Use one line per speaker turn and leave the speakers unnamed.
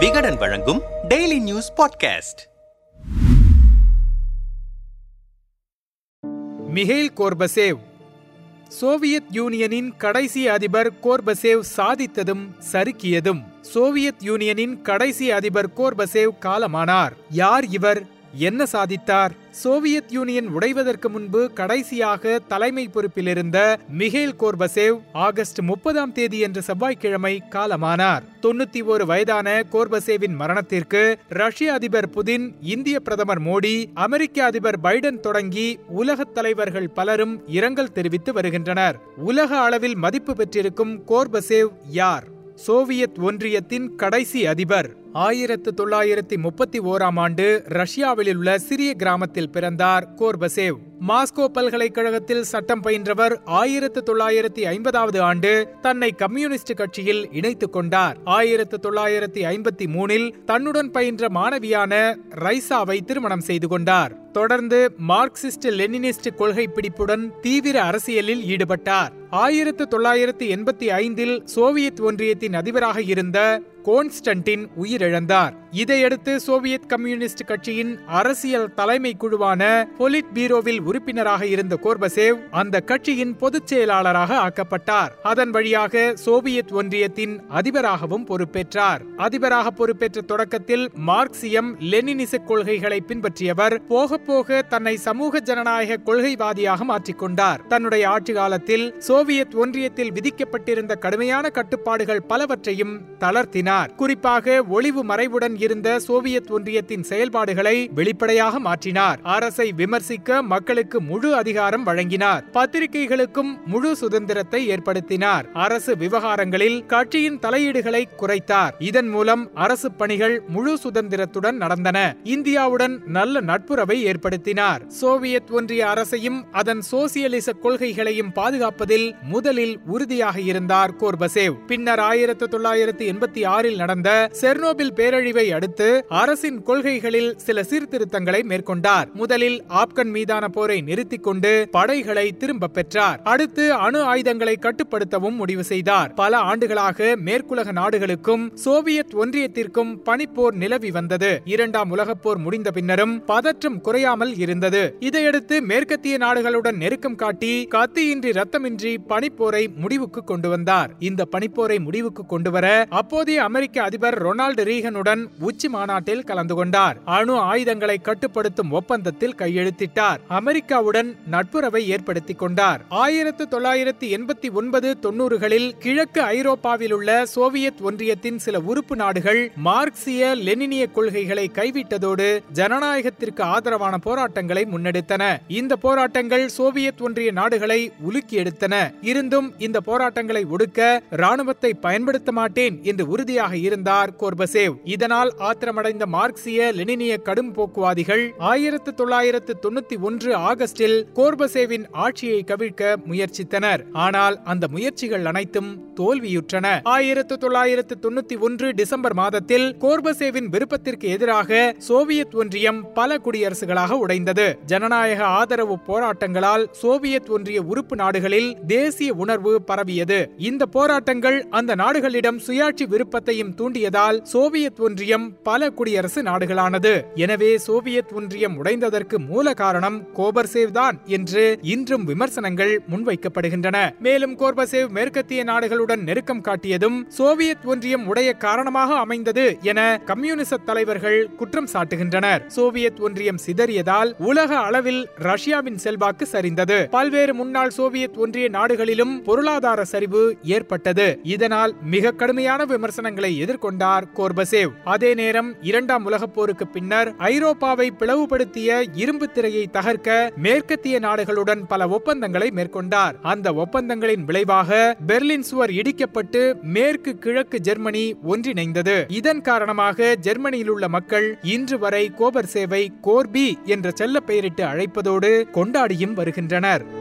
விகடன் வழங்கும் daily news podcast
Mikhail Gorbachev. Soviet யூனியனின் கடைசி அதிபர் கோர்பசேவ் சாதித்ததும் சறுக்கியதும். சோவியத் யூனியனின் கடைசி அதிபர் கோர்பசேவ் காலமானார். யார் இவர்? என்ன சாதித்தார்? சோவியத் யூனியன் உடைவதற்கு முன்பு கடைசியாக தலைமை பொறுப்பிலிருந்த மிகேல் கோர்பசேவ் ஆகஸ்ட் முப்பதாம் தேதி என்ற செவ்வாய்க்கிழமை காலமானார். தொண்ணூத்தி ஒரு வயதான கோர்பசேவின் மரணத்திற்கு ரஷ்ய அதிபர் புதின் இந்திய பிரதமர் மோடி அமெரிக்க அதிபர் பைடன் தொடங்கி உலகத் தலைவர்கள் பலரும் இரங்கல் தெரிவித்து வருகின்றனர். உலக அளவில் மதிப்பு பெற்றிருக்கும் கோர்பசேவ் யார்? சோவியத் ஒன்றியத்தின் கடைசி அதிபர். ஆயிரத்து தொள்ளாயிரத்தி முப்பத்தி ஓராம் ஆண்டு ரஷ்யாவில் உள்ள சிறிய கிராமத்தில் பிறந்தார் கோர்பசேவ். மாஸ்கோ பல்கலைக்கழகத்தில் சட்டம் பயின்றவர் ஆயிரத்து தொள்ளாயிரத்தி ஐம்பதாவது ஆண்டு தன்னை கம்யூனிஸ்ட் கட்சியில் இணைத்துக் கொண்டார். ஆயிரத்து தொள்ளாயிரத்தி ஐம்பத்தி மூணில் தன்னுடன் பயின்ற மாணவியான ரைசாவை திருமணம் செய்து கொண்டார். தொடர்ந்து மார்க்சிஸ்ட் லெனினிஸ்ட் கொள்கை பிடிப்புடன் தீவிர அரசியலில் ஈடுபட்டார். ஆயிரத்து தொள்ளாயிரத்து எண்பத்தி ஐந்தில் சோவியத் ஒன்றியத்தின் அதிபராக இருந்த கோன்ஸ்டன்டின் உயிரிழந்தார். இதையடுத்து சோவியத் கம்யூனிஸ்ட் கட்சியின் அரசியல் தலைமை குழுவான பொலிட் பீரோவில் உறுப்பினராக இருந்த கோர்பசேவ் அந்த கட்சியின் பொதுச் செயலாளராக ஆக்கப்பட்டார். அதன் வழியாக சோவியத் ஒன்றியத்தின் அதிபராகவும் பொறுப்பேற்றார். அதிபராக பொறுப்பேற்ற தொடக்கத்தில் மார்க்சியம் லெனினிச கொள்கைகளை பின்பற்றியவர் போக போக தன்னை சமூக ஜனநாயக கொள்கைவாதியாக மாற்றிக்கொண்டார். தன்னுடைய ஆட்சி காலத்தில் சோவியத் ஒன்றியத்தில் விதிக்கப்பட்டிருந்த கடுமையான கட்டுப்பாடுகள் பலவற்றையும் தளர்த்தினார். குறிப்பாக ஒளிவு மறைவுடன் இருந்த சோவியத் ஒன்றியத்தின் செயல்பாடுகளை வெளிப்படையாக மாற்றினார். அரசை விமர்சிக்க மக்களுக்கு முழு அதிகாரம் வழங்கினார். பத்திரிகைகளுக்கும் முழு சுதந்திரத்தை ஏற்படுத்தினார். அரசு விவகாரங்களில் கட்சியின் தலையீடுகளை குறைத்தார். இதன் மூலம் அரசு பணிகள் முழு சுதந்திரத்துடன் நடந்தன. இந்தியாவுடன் நல்ல நட்புறவை ஏற்படுத்தினார். சோவியத் ஒன்றிய அரசையும் அதன் சோசியலிச கொள்கைகளையும் பாதுகாப்பதில் முதலில் உறுதியாக இருந்தார் கோர்பசேவ். பின்னர் ஆயிரத்தி தொள்ளாயிரத்தி எண்பத்தி ஆறு ஆறில் நடந்த செர்னோபில் பேரழிவை அடுத்து அரசின் கொள்கைகளில் சில சீர்திருத்தங்களை மேற்கொண்டார். முதலில் ஆப்கன் மீதான போரை நிறுத்திக் கொண்டு படைகளை திரும்ப பெற்றார். அடுத்து அணு ஆயுதங்களை கட்டுப்படுத்தவும் முடிவு செய்தார். பல ஆண்டுகளாக மேற்குலக நாடுகளுக்கும் சோவியத் ஒன்றியத்திற்கும் பனிப்போர் நிலவி வந்தது. இரண்டாம் உலகப் போர் முடிந்த பின்னரும் பதற்றம் குறையாமல் இருந்தது. இதையடுத்து மேற்கத்திய நாடுகளுடன் நெருக்கம் காட்டி கத்தியின்றி ரத்தமின்றி பனிப்போரை முடிவுக்கு கொண்டு வந்தார். இந்த பனிப்போரை முடிவுக்கு கொண்டுவர அப்போதைய அமெரிக்க அதிபர் ரொனால்டு ரீகனுடன் உச்சி மாநாட்டில் கலந்து கொண்டார். அணு ஆயுதங்களை கட்டுப்படுத்தும் ஒப்பந்தத்தில் கையெழுத்திட்டார். அமெரிக்காவுடன் நட்புறவை ஏற்படுத்திக் கொண்டார். ஆயிரத்து தொள்ளாயிரத்து எண்பத்தி ஒன்பது தொன்னூறுகளில் கிழக்கு ஐரோப்பாவில் உள்ள சோவியத் ஒன்றியத்தின் சில உறுப்பு நாடுகள் மார்க்சிய லெனினிய கொள்கைகளை கைவிட்டதோடு ஜனநாயகத்திற்கு ஆதரவான போராட்டங்களை முன்னெடுத்தன. இந்த போராட்டங்கள் சோவியத் ஒன்றிய நாடுகளை உலுக்கி எடுத்தன இருந்தும் இந்த போராட்டங்களை ஒடுக்க ராணுவத்தை பயன்படுத்த மாட்டேன் என்று உறுதியாக இருந்தார் கோர்பசேவ். இதனால் ஆத்திரமடைந்த மார்க்சிய லெனினிய கடும் போக்குவாதிகள் ஆயிரத்து தொள்ளாயிரத்து தொண்ணூத்தி ஒன்று ஆகஸ்டில் கோர்பசேவின் ஆட்சியை கவிழ்க்க முயற்சித்தனர். ஆனால் அந்த முயற்சிகள் அனைத்தும் தோல்வியுற்றன. ஆயிரத்து தொள்ளாயிரத்து தொண்ணூத்தி ஒன்று டிசம்பர் மாதத்தில் கோர்பசேவின் விருப்பத்திற்கு எதிராக சோவியத் ஒன்றியம் பல குடியரசுகளாக உடைந்தது. ஜனநாயக ஆதரவு போராட்டங்களால் சோவியத் ஒன்றிய உறுப்பு நாடுகளில் தேசிய உணர்வு பரவியது. இந்த போராட்டங்கள் அந்த நாடுகளிடம் சுயாட்சி விருப்பத்தையும் தூண்டியதால் சோவியத் ஒன்றியம் பல குடியரசு நாடுகளானது. எனவே சோவியத் ஒன்றியம் உடைந்ததற்கு மூல காரணம் கோபர்சேவ் தான் என்று இன்றும் விமர்சனங்கள் முன்வைக்கப்படுகின்றன. மேலும் கோர்பசேவ் மேற்கத்திய நாடுகளுடன் நெருக்கம் காட்டியதும் சோவியத் ஒன்றியம் உடைய காரணமாக அமைந்தது என கம்யூனிச தலைவர்கள் குற்றம் சாட்டுகின்றனர். சோவியத் ஒன்றியம் சிதறியதால் உலக அளவில் ரஷ்யாவின் செல்வாக்கு சரிந்தது. பல்வேறு முன்னாள் சோவியத் ஒன்றிய நாடுகளிலும் பொருளாதார சரிவு ஏற்பட்டது. இதனால் மிக கடுமையான விமர்சனங்களை எதிர்கொண்டார் கோர்பசேவ். அதே நேரம் இரண்டாம் உலகப் போருக்கு பின்னர் ஐரோப்பாவை பிளவுபடுத்திய இரும்பு திரையை தகர்க்க மேற்கத்திய நாடுகளுடன் பல ஒப்பந்தங்களை மேற்கொண்டார். அந்த ஒப்பந்தங்களின் விளைவாக பெர்லின் சுவர் இடிக்கப்பட்டு மேற்கு கிழக்கு ஜெர்மனி ஒன்றிணைந்தது. இதன் காரணமாக ஜெர்மனியில் உள்ள மக்கள் இன்று வரை கோபர்சேவை கோர்பி என்ற செல்ல பெயரிட்டு அழைப்பதோடு கொண்டாடியும் வருகின்றனர்.